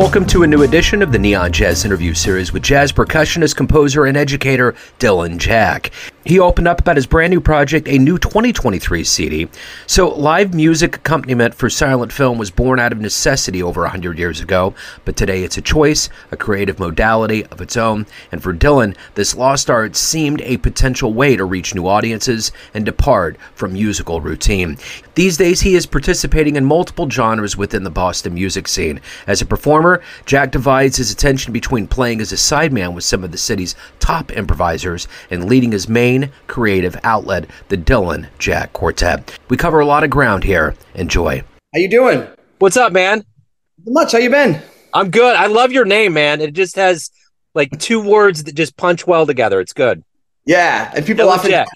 Welcome to a new edition of the Neon Jazz interview series with jazz percussionist, composer, and educator Dylan Jack. He opened up about his brand new project, a new 2023 CD. So, live music accompaniment for silent film was born out of necessity over 100 years ago, but today it's a choice, a creative modality of its own. And for Dylan, this lost art seemed a potential way to reach new audiences and depart from musical routine. These days, he is participating in multiple genres within the Boston music scene. As a performer, Jack divides his attention between playing as a sideman with some of the city's top improvisers and leading his main creative outlet, the Dylan Jack Quartet. We cover a lot of ground here. Enjoy. How you doing? What's up, man? Not much. How you been? I'm good. I love your name, man. It just has like two words that just punch well together. It's good. Yeah, and people Dylan often Jack.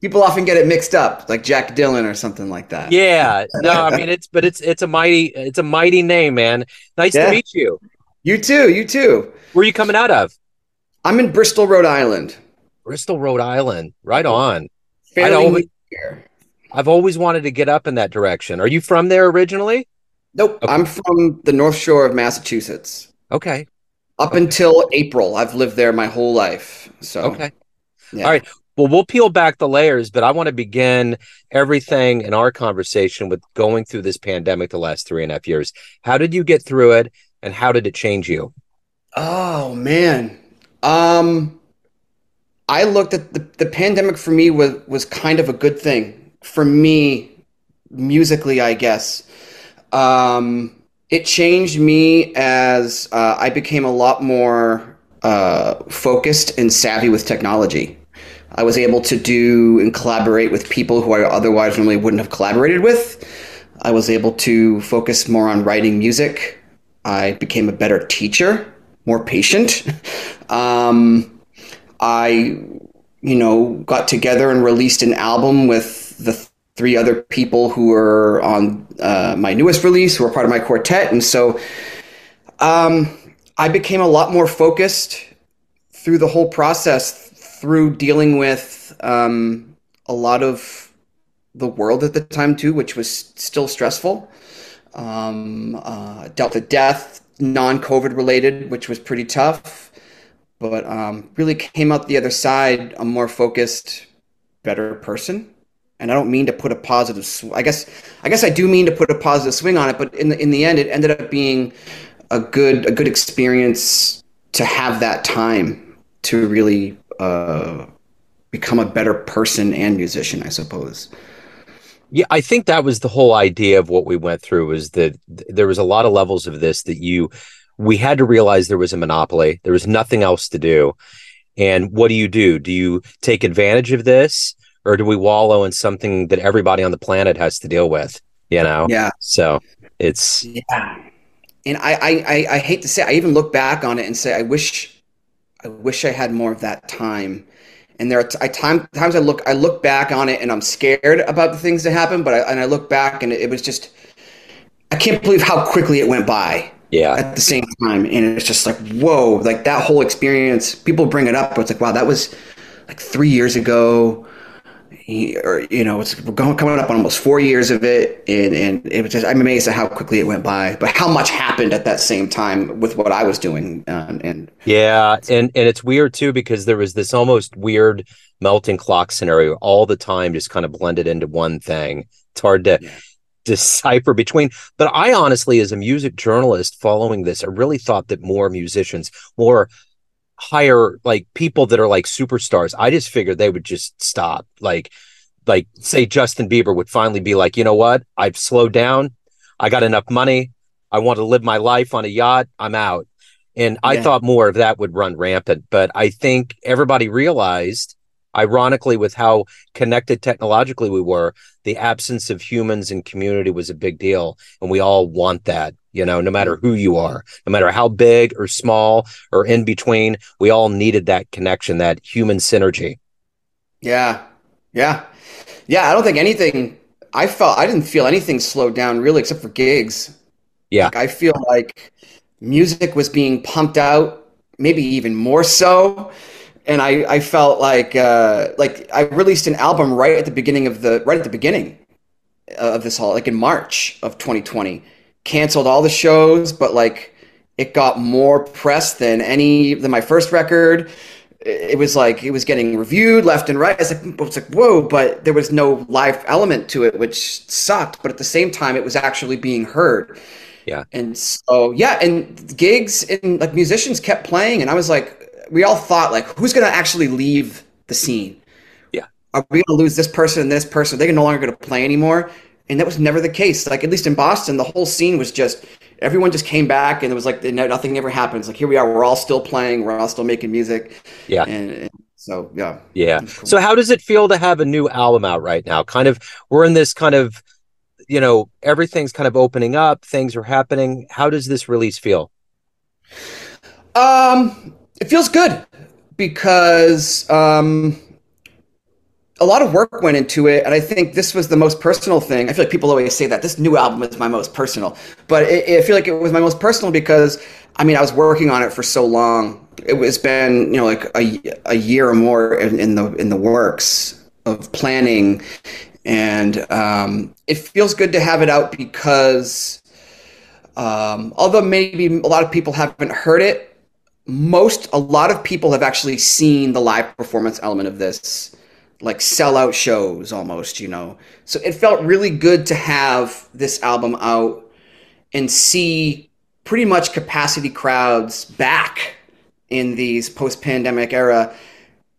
People often get it mixed up, like Jack Dylan or something like that. Yeah. No, I mean it's but it's it's a mighty it's a mighty name, man. Nice Yeah. to meet you. You too. You too. Where are you coming out of? I'm in Bristol, Rhode Island. Bristol, Rhode Island. Right on. Fairly but- here. I've always wanted to get up in that direction. Are you from there originally? Nope. Okay. I'm from the North Shore of Massachusetts. Okay. Up until April, I've lived there my whole life. So Okay. yeah. All right. Well, we'll peel back the layers, but I want to begin everything in our conversation with going through this pandemic the last three and a half years. How did you get through it and how did it change you? Oh man. Um I looked at the, the pandemic for me was was kind of a good thing. For me, musically, I guess. Um it changed me as uh, I became a lot more uh, focused and savvy with technology. I was able to do and collaborate with people who I otherwise normally wouldn't have collaborated with. I was able to focus more on writing music. I became a better teacher, more patient. Um, I, you know, got together and released an album with the three other people who were on uh, my newest release, who were part of my quartet. And so um, I became a lot more focused through the whole process, through dealing with um, a lot of the world at the time, too, which was still stressful. Um, uh, dealt with death, non COVID related, which was pretty tough but um, really came out the other side a more focused, better person. And I don't mean to put a positive. Sw- I guess I guess I do mean to put a positive swing on it, but in the in the end, it ended up being a good a good experience to have that time to really uh, become a better person and musician, I suppose. Yeah, I think that was the whole idea of what we went through was that there was a lot of levels of this that you we had to realize there was a monopoly. There was nothing else to do. And what do you do? Do you take advantage of this or do we wallow in something that everybody on the planet has to deal with, you know? Yeah. So, it's Yeah. And I, I, I, I hate to say, I even look back on it and say, I wish, I wish I had more of that time. And there are t- I time, times I look, I look back on it and I'm scared about the things that happened, but I, and I look back and it, it was just, I can't believe how quickly it went by yeah. at the same time. And it's just like, whoa, like that whole experience, people bring it up, but it's like, wow, that was like three years ago. Or, you know, it's going, coming up on almost four years of it. And, and it was just, I'm amazed at how quickly it went by, but how much happened at that same time with what I was doing. Um, and Yeah, and and it's weird too because there was this almost weird melting clock scenario all the time, just kind of blended into one thing. It's hard to Yeah. decipher between. But I honestly, as a music journalist following this, I really thought that more musicians, more higher like people that are like superstars, I just figured they would just stop. Like, like say Justin Bieber would finally be like, you know what? I've slowed down. I got enough money. I want to live my life on a yacht. I'm out. And I thought more of that would run rampant. But I think everybody realized, ironically, with how connected technologically we were, the absence of humans and community was a big deal. And we all want that, you know, no matter who you are, no matter how big or small or in between, we all needed that connection, that human synergy. yeah, yeah, yeah. I don't think anything, I felt, I didn't feel anything slowed down really, except for gigs. Yeah. Like I feel like music was being pumped out, maybe even more so. And I, I felt like uh, like I released an album right at the beginning of the right at the beginning of this whole like in March of 2020. Canceled all the shows, but like it got more press than any than my first record. It was like it was getting reviewed left and right. It's like it's like whoa, but there was no live element to it, which sucked. But at the same time, it was actually being heard. Yeah. And so yeah, and gigs and like musicians kept playing, and I was like, we all thought like, who's gonna actually leave the scene? Yeah. Are we gonna lose this person and this person? They're no longer gonna play anymore. And that was never the case. Like at least in Boston, the whole scene was just everyone just came back, and it was like nothing ever happens. Like here we are, we're all still playing, we're all still making music. Yeah. And, and so yeah. Yeah. So how does it feel to have a new album out right now? Kind of we're in this kind of you know everything's kind of opening up things are happening how does this release feel um it feels good because um a lot of work went into it and i think this was the most personal thing. I feel like people always say that this new album is my most personal but it, i feel like it was my most personal because i mean i was working on it for so long. It was been you know like a, a year or more in, in the in the works of planning and um, it feels good to have it out because um, although maybe a lot of people haven't heard it most a lot of people have actually seen the live performance element of this like sellout shows almost you know so it felt really good to have this album out and see pretty much capacity crowds back in these post-pandemic era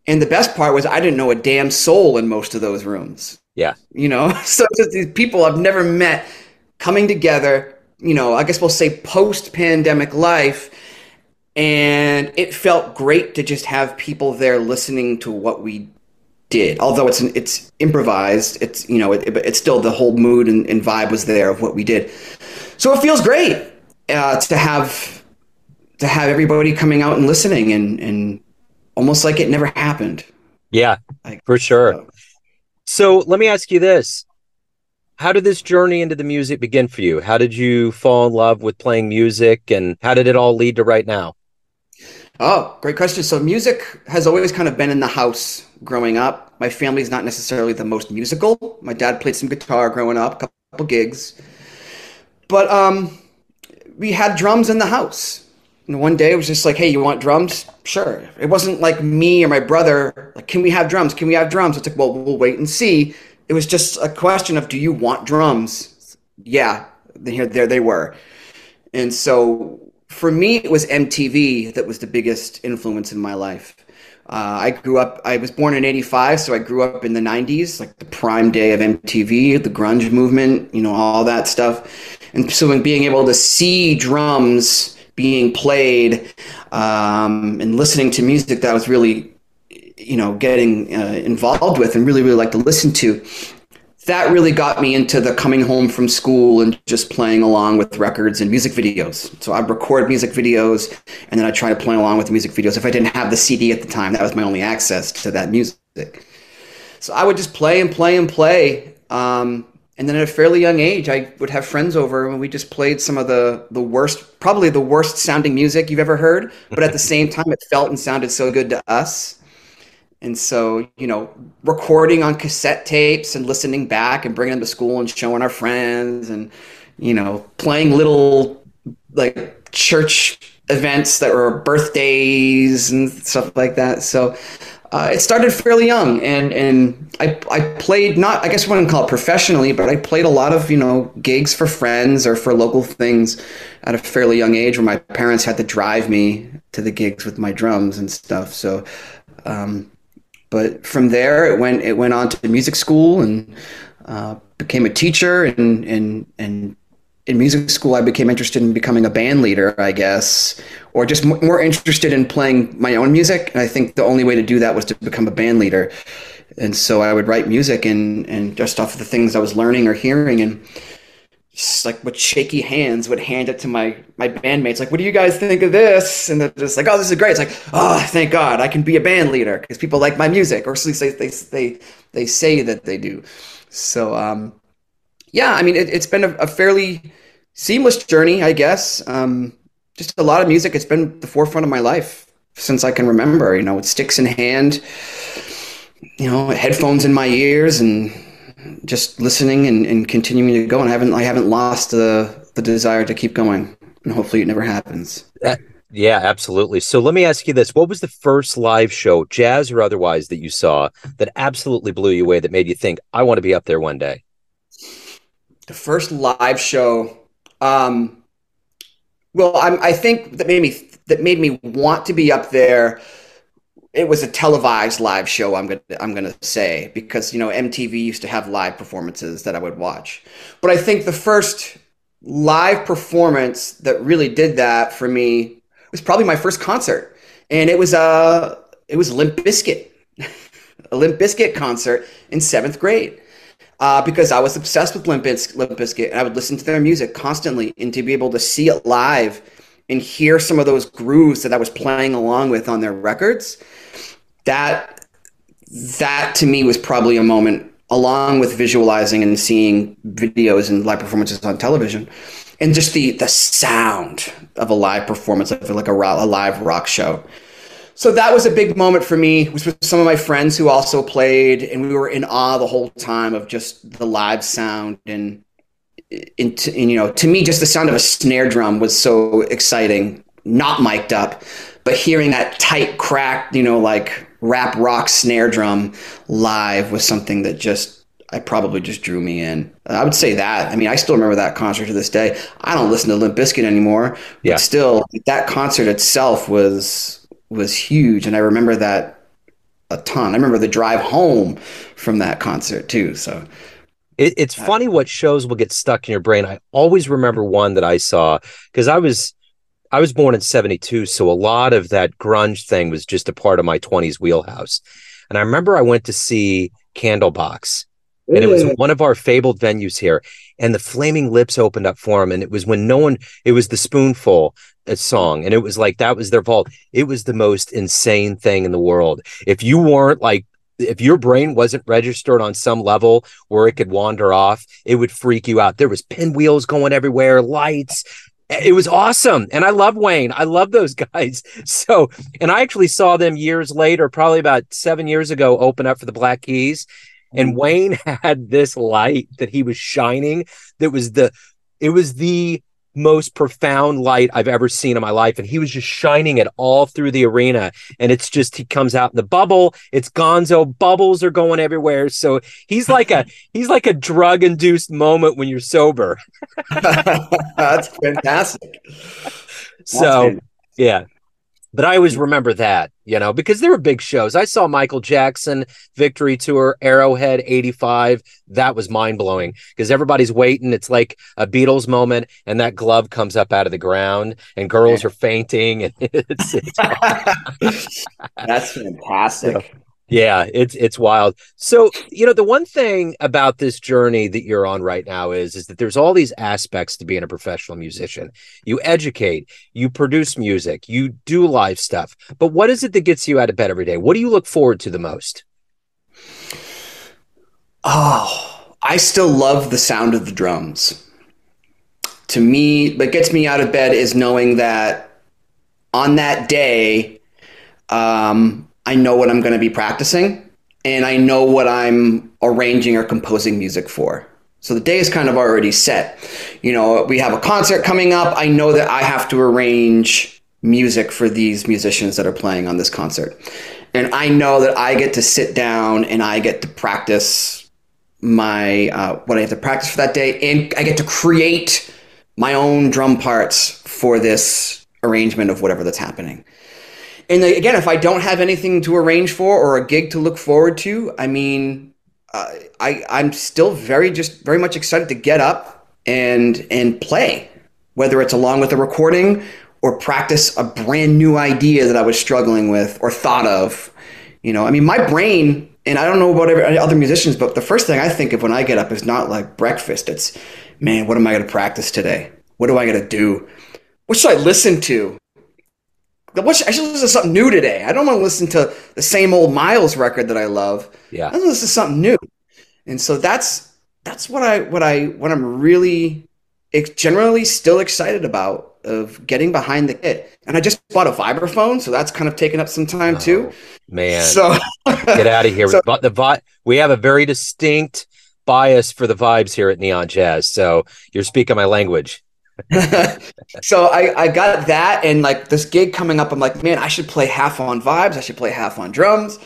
and the best part was i didn't know a damn soul in most of those rooms yeah. You know, so just these people I've never met coming together, you know, I guess we'll say post pandemic life. And it felt great to just have people there listening to what we did. Although it's it's improvised, it's you know it, it's still the whole mood and, and, vibe was there of what we did. So it feels great uh, to have to have everybody coming out and listening and and almost like it never happened. Yeah, like, for sure. So. So let me ask you this. How did this journey into the music begin for you? How did you fall in love with playing music and how did it all lead to right now? Oh, great question. So music has always kind of been in the house growing up. My family's not necessarily the most musical. My dad played some guitar growing up, a couple gigs. But um we had drums in the house. And one day it was just like, hey, you want drums? Sure. It wasn't like me or my brother, like, can we have drums? Can we have drums? It's like, well, we'll wait and see. It was just a question of, do you want drums? Yeah, here, there they were. And so for me, it was MTV that was the biggest influence in my life. Uh, I grew up, I was born in 85, so I grew up in the 90s, like the prime day of MTV, the grunge movement, you know, all that stuff. And so being able to see drums being played um, and listening to music that I was really, you know, getting uh, involved with and really, really like to listen to. That really got me into the coming home from school and just playing along with records and music videos. So I'd record music videos and then I'd try to play along with the music videos. If I didn't have the CD at the time, that was my only access to that music. So I would just play and play and play. Um, and then at a fairly young age, I would have friends over and we just played some of the the worst, probably the worst sounding music you've ever heard. But at the same time, it felt and sounded so good to us. And so, you know, recording on cassette tapes and listening back and bringing them to school and showing our friends and, you know, playing little like church events that were birthdays and stuff like that. So uh, it started fairly young, and and I I played not I guess I wouldn't call it professionally, but I played a lot of you know gigs for friends or for local things at a fairly young age, where my parents had to drive me to the gigs with my drums and stuff. So, um, but from there it went it went on to music school and uh, became a teacher and and and in music school, I became interested in becoming a band leader, I guess, or just more interested in playing my own music. And I think the only way to do that was to become a band leader. And so I would write music and, and just off of the things I was learning or hearing and just like with shaky hands would hand it to my, my bandmates. Like, what do you guys think of this? And they're just like, oh, this is great. It's like, oh, thank God I can be a band leader because people like my music or at least they, they, they, they say that they do. So, um, yeah, I mean, it, has been a, a, fairly seamless journey, I guess. Um, just a lot of music. It's been the forefront of my life since I can remember. You know, with sticks in hand, you know, headphones in my ears, and just listening and, and continuing to go. And I haven't, I haven't lost the the desire to keep going. and hopefully it never happens. Uh, yeah, absolutely. So let me ask you this: What was the first live show, jazz or otherwise, that you saw that absolutely blew you away? That made you think, "I want to be up there one day." The first live show. Um, well, I'm, I think that made me that made me want to be up there. It was a televised live show. I'm gonna I'm gonna say because you know MTV used to have live performances that I would watch, but I think the first live performance that really did that for me was probably my first concert, and it was uh it was Limp Bizkit, a Limp Bizkit concert in seventh grade. Uh, because I was obsessed with Limp, Biz- Limp Bizkit and I would listen to their music constantly and to be able to see it live and hear some of those grooves that I was playing along with on their records, that that to me was probably a moment along with visualizing and seeing videos and live performances on television and just the the sound of a live performance of like a, a live rock show. So that was a big moment for me was with some of my friends who also played and we were in awe the whole time of just the live sound and, and, and you know to me just the sound of a snare drum was so exciting not mic'd up but hearing that tight crack you know like rap rock snare drum live was something that just I probably just drew me in. I would say that. I mean, I still remember that concert to this day. I don't listen to Limp Bizkit anymore, Yeah. but still, that concert itself was was huge, and I remember that a ton. I remember the drive home from that concert too. So It, it's uh, funny what shows will get stuck in your brain. I always remember one that I saw because I was I was born in 72, so a lot of that grunge thing was just a part of my 20s wheelhouse. And I remember I went to see Candlebox, and it was one of our fabled venues here. And the Flaming Lips opened up for him, and it was when no one. It was the Spoonful uh, song, and it was like that was their vault. It was the most insane thing in the world. If you weren't like if your brain wasn't registered on some level where it could wander off, it would freak you out. There was pinwheels going everywhere, lights. It was awesome. And I love Wayne. I love those guys. So, and I actually saw them years later, probably about seven years ago, open up for the Black Keys. And mm. Wayne had this light that he was shining that was the, it was the most profound light I've ever seen in my life. And he was just shining it all through the arena. And it's just, he comes out in the bubble. It's gonzo. Bubbles are going everywhere. So he's like a, he's like a drug induced moment when you're sober. that's fantastic. So That's yeah. But I always remember that, you know, because there were big shows. I saw Michael Jackson Victory Tour, Arrowhead 85. That was mind blowing because everybody's waiting. It's like a Beatles moment, and that glove comes up out of the ground, and girls are fainting. And it's, it's That's fantastic. yeah, it's it's wild. So, you know, the one thing about this journey that you're on right now is is that there's all these aspects to being a professional musician. You educate, you produce music, you do live stuff. But what is it that gets you out of bed every day? What do you look forward to the most? Oh, I still love the sound of the drums. To me, what gets me out of bed is knowing that on that day, um, I know what I'm going to be practicing and I know what I'm arranging or composing music for. So the day is kind of already set. You know, we have a concert coming up. I know that I have to arrange music for these musicians that are playing on this concert. And I know that I get to sit down and I get to practice my uh, what I have to practice for that day, and I get to create my own drum parts for this arrangement of whatever that's happening. And again, if I don't have anything to arrange for or a gig to look forward to, I mean, uh, I I'm still very just very much excited to get up and and play, whether it's along with a recording or practice a brand new idea that I was struggling with or thought of. You know, I mean, my brain, and I don't know about other musicians, but the first thing I think of when I get up is not like breakfast. It's, man, what am I going to practice today? What am I going to do? What should I listen to? What I should listen to something new today. I don't want to listen to the same old Miles record that I love. Yeah. I want to listen to something new. And so that's that's what I what I what I'm really generally still excited about of getting behind the kit. And I just bought a vibraphone, so that's kind of taken up some time too. Oh, man, So get out of here. So- but the vi- we have a very distinct bias for the vibes here at Neon Jazz. So you're speaking my language. so I, I got that and like this gig coming up. I'm like, man, I should play half on vibes. I should play half on drums.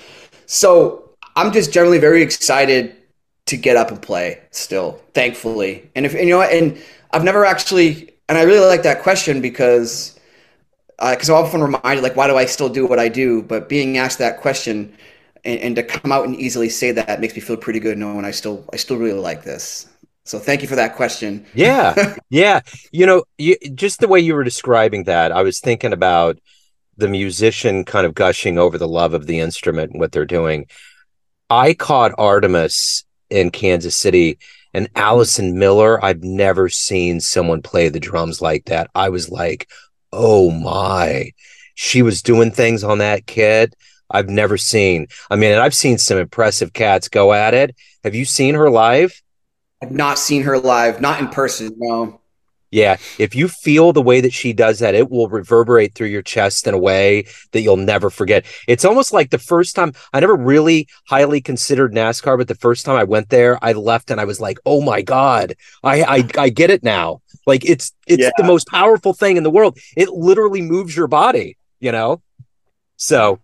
So I'm just generally very excited to get up and play still, thankfully. And if and you know what, and I've never actually, and I really like that question because because uh, I'm often reminded like, why do I still do what I do? But being asked that question and, and to come out and easily say that makes me feel pretty good knowing I still I still really like this. So thank you for that question. yeah. Yeah. You know, you, just the way you were describing that, I was thinking about the musician kind of gushing over the love of the instrument and what they're doing. I caught Artemis in Kansas City and Allison Miller. I've never seen someone play the drums like that. I was like, oh my. She was doing things on that kit I've never seen. I mean, I've seen some impressive cats go at it. Have you seen her live? I've not seen her live, not in person. No. Yeah, if you feel the way that she does that, it will reverberate through your chest in a way that you'll never forget. It's almost like the first time I never really highly considered NASCAR, but the first time I went there, I left and I was like, "Oh my god, I I, I get it now." Like it's it's yeah. the most powerful thing in the world. It literally moves your body, you know. So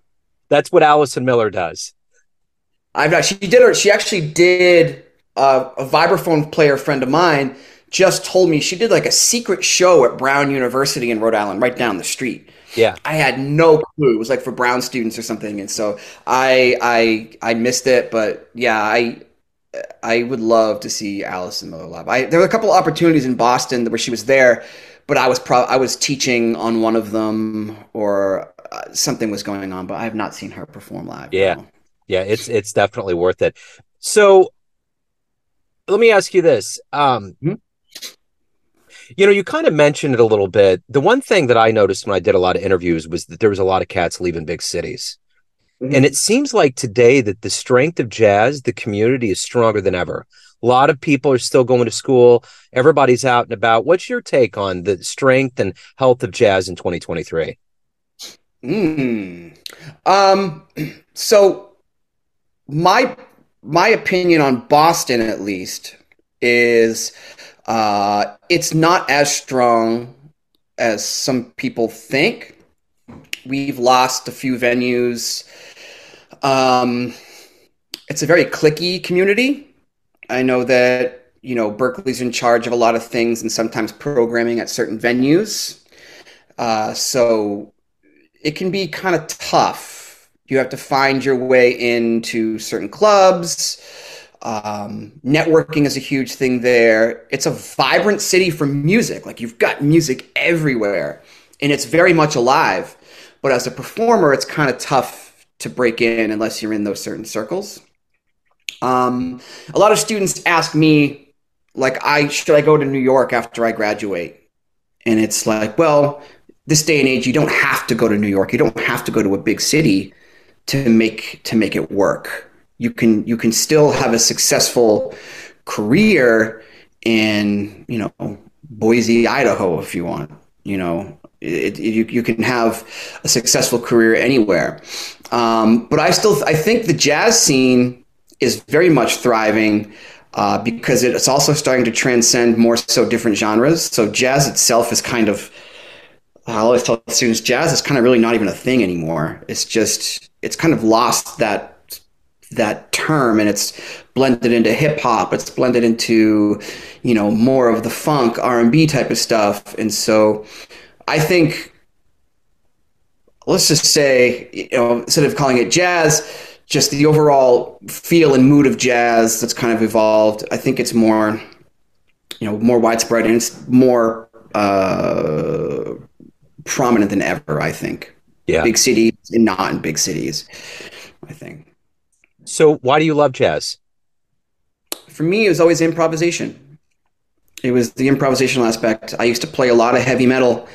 that's what Allison Miller does. I've not. She did her. She actually did uh, a vibraphone player friend of mine just told me she did like a secret show at Brown University in Rhode Island, right down the street. Yeah, I had no clue. It was like for Brown students or something, and so I I I missed it. But yeah, I I would love to see Allison Miller live. I, there were a couple opportunities in Boston where she was there, but I was pro- I was teaching on one of them, or uh, something was going on, but I have not seen her perform live. Yeah, no. yeah, it's it's definitely worth it. So, let me ask you this: um, mm-hmm. you know, you kind of mentioned it a little bit. The one thing that I noticed when I did a lot of interviews was that there was a lot of cats leaving big cities. Mm-hmm. And it seems like today that the strength of jazz, the community is stronger than ever. A lot of people are still going to school. Everybody's out and about. What's your take on the strength and health of jazz in 2023? Mm. Um, so my my opinion on Boston, at least, is uh, it's not as strong as some people think. We've lost a few venues. Um, it's a very cliquey community. I know that you know Berklee's in charge of a lot of things and sometimes programming at certain venues. Uh, so it can be kind of tough. You have to find your way into certain clubs. Um, networking is a huge thing there. It's a vibrant city for music. Like you've got music everywhere, and it's very much alive. But as a performer, it's kind of tough to break in unless you're in those certain circles. Um, a lot of students ask me, like, I should I go to New York after I graduate? And it's like, well, this day and age, you don't have to go to New York. You don't have to go to a big city to make to make it work. You can you can still have a successful career in you know Boise, Idaho, if you want. You know, it, it, you you can have a successful career anywhere. Um, but I still I think the jazz scene is very much thriving. Uh, because it's also starting to transcend more so different genres. So jazz itself is kind of I always tell students jazz is kind of really not even a thing anymore. It's just it's kind of lost that that term and it's blended into hip hop. It's blended into you know more of the funk R and B type of stuff. And so I think let's just say you know instead of calling it jazz, just the overall feel and mood of jazz that's kind of evolved. I think it's more you know more widespread and it's more uh, prominent than ever. I think. Yeah. Big cities and not in big cities. I think. So, why do you love jazz? For me, it was always improvisation. It was the improvisational aspect. I used to play a lot of heavy metal,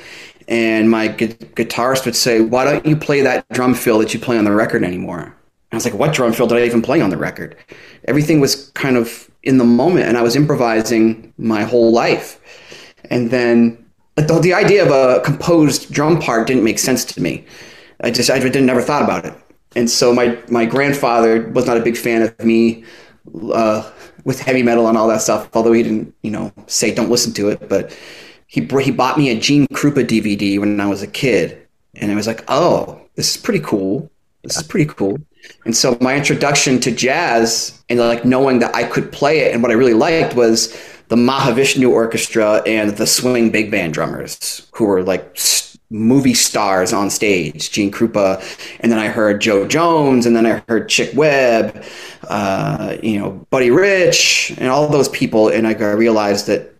and my gu- guitarist would say, "Why don't you play that drum fill that you play on the record anymore?" And I was like, "What drum fill did I even play on the record?" Everything was kind of in the moment, and I was improvising my whole life. And then the, the idea of a composed drum part didn't make sense to me. I just I didn't never thought about it. And so my my grandfather was not a big fan of me uh, with heavy metal and all that stuff. Although he didn't, you know, say don't listen to it, but he he bought me a Gene Krupa DVD when I was a kid, and I was like, oh, this is pretty cool. This is pretty cool. And so my introduction to jazz and like knowing that I could play it and what I really liked was the Mahavishnu Orchestra and the swing big band drummers who were like movie stars on stage, Gene Krupa, and then I heard Jo Jones, and then I heard Chick Webb, uh, you know, Buddy Rich, and all those people, and I realized that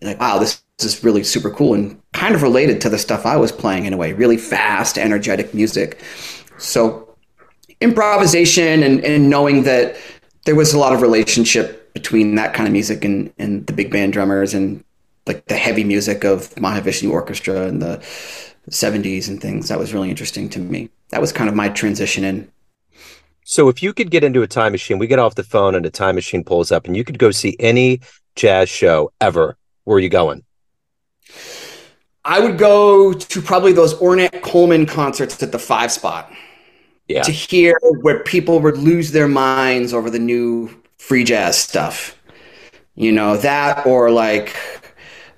like, wow, this is really super cool and kind of related to the stuff I was playing in a way, really fast, energetic music. So improvisation and, and knowing that there was a lot of relationship between that kind of music and, and the big band drummers and like the heavy music of Mahavishnu Orchestra and the 70s and things. That was really interesting to me. That was kind of my transition in. So if you could get into a time machine, we get off the phone and a time machine pulls up and you could go see any jazz show ever, where are you going? I would go to probably those Ornette Coleman concerts at the five spot. Yeah. To hear where people would lose their minds over the new free jazz stuff. You know, that or like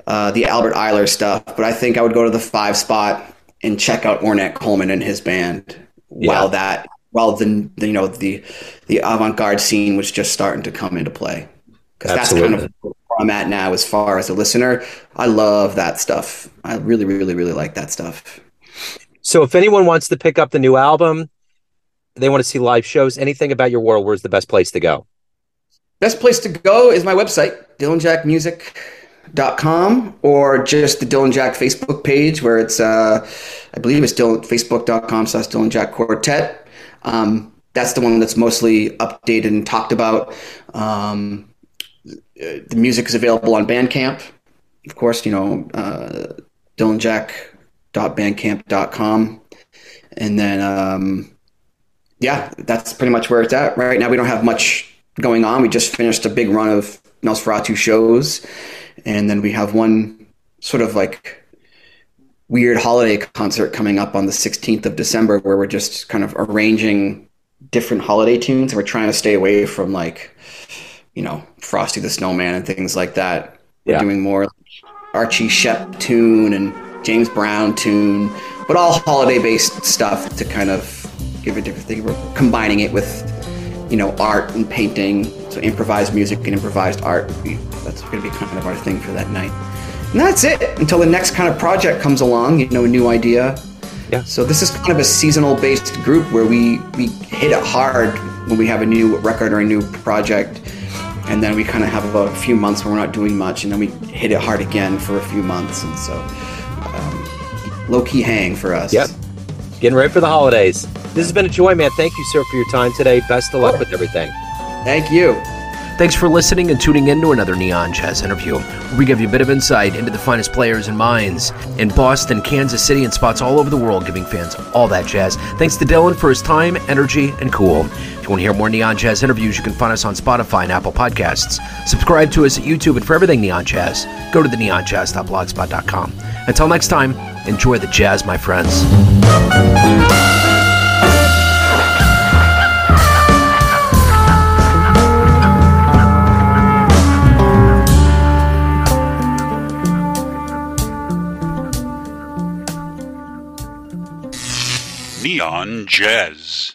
uh, the Albert Ayler stuff, but I think I would go to the five spot and check out Ornette Coleman and his band yeah. while that while the, the, you know the the avant garde scene was just starting to come into play because that's kind of where I'm at now as far as a listener. I love that stuff. I really, really, really like that stuff. So if anyone wants to pick up the new album, they want to see live shows, anything about your world, where's the best place to go? Best place to go is my website, Dylan Jack com or just the Dylan Jack Facebook page where it's uh, I believe it's Dylan facebook.com slash Dylan Jack Quartet. Um, that's the one that's mostly updated and talked about. Um, the music is available on Bandcamp. Of course, you know, uh, dylanjack.bandcamp.com. And then, um, yeah, that's pretty much where it's at. Right now, we don't have much going on. We just finished a big run of Nosferatu shows and then we have one sort of like weird holiday concert coming up on the 16th of December where we're just kind of arranging different holiday tunes. We're trying to stay away from like, you know, Frosty the Snowman and things like that. We're doing more Archie Shepp tune and James Brown tune, but all holiday based stuff to kind of give a different thing. We're combining it with, you know, art and painting so improvised music and improvised art. That's going to be kind of our thing for that night. And that's it until the next kind of project comes along, you know, a new idea. Yeah. So this is kind of a seasonal based group where we we hit it hard when we have a new record or a new project. And then we kind of have about a few months where we're not doing much, and then we hit it hard again for a few months. And so, um, low key hang for us. Yep. Getting ready for the holidays. This has been a joy, man. Thank you, sir, for your time today. Best of luck with everything. Thank you. Thanks for listening and tuning in to another Neon Jazz interview, where we give you a bit of insight into the finest players and minds in Boston, Kansas City, and spots all over the world, giving fans all that jazz. Thanks to Dylan for his time, energy, and cool. If you want to hear more Neon Jazz interviews, you can find us on Spotify and Apple Podcasts. Subscribe to us at YouTube, and for everything Neon Jazz, go to the neonjazz.blogspot.com. Until next time, enjoy the jazz, my friends. On Jazz